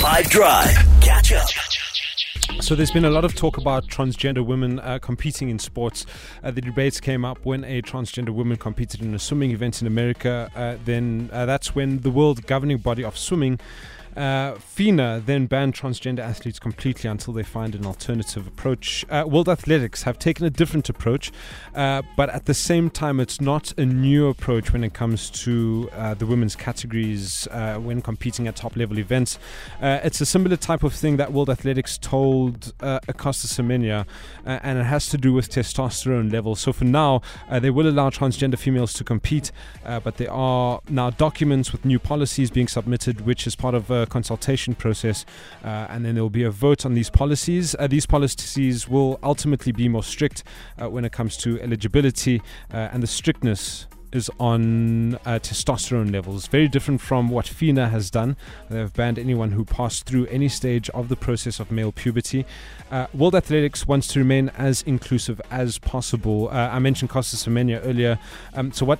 5 Drive. Catch up. So there's been a lot of talk about transgender women uh, competing in sports. Uh, the debates came up when a transgender woman competed in a swimming event in America. Uh, then uh, that's when the world governing body of swimming uh, FINA then banned transgender athletes completely until they find an alternative approach. Uh, World Athletics have taken a different approach, uh, but at the same time, it's not a new approach when it comes to uh, the women's categories uh, when competing at top level events. Uh, it's a similar type of thing that World Athletics told Caster Semenya, and it has to do with testosterone levels. So for now, they will allow transgender females to compete, but there are now documents with new policies being submitted, which is part of consultation process, uh, and then there will be a vote on these policies. Uh, these policies will ultimately be more strict uh, when it comes to eligibility and the strictness is on uh, testosterone levels, very different from what FINA has done. They've banned anyone who passed through any stage of the process of male puberty. Uh, World Athletics wants to remain as inclusive as possible. Uh, I mentioned Caster Semenya earlier. Um, so, what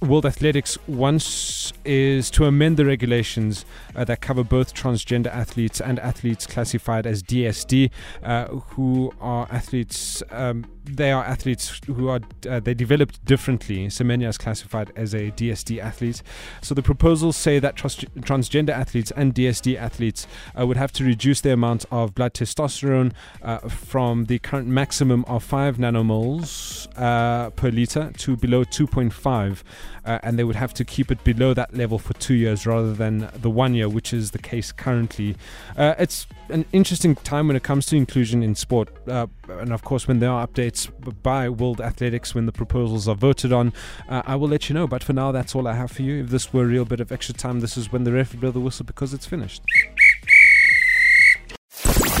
World Athletics wants is to amend the regulations uh, that cover both transgender athletes and athletes classified as DSD, uh, who are athletes. Um, they are athletes who are uh, they developed differently. Semenya is classified as a DSD athlete. So the proposals say that trans- transgender athletes and DSD athletes uh, would have to reduce the amount of blood testosterone uh, from the current maximum of five nanomoles uh, per liter to below 2.5, uh, and they would have to keep it below that level for two years rather than the one year, which is the case currently. Uh, it's an interesting time when it comes to inclusion in sport, and of course when there are updates by World Athletics when the proposals are voted on. Uh, I will let you know. But for now, that's all I have for you. If this were a real bit of extra time, this is when the ref blow the whistle because it's finished.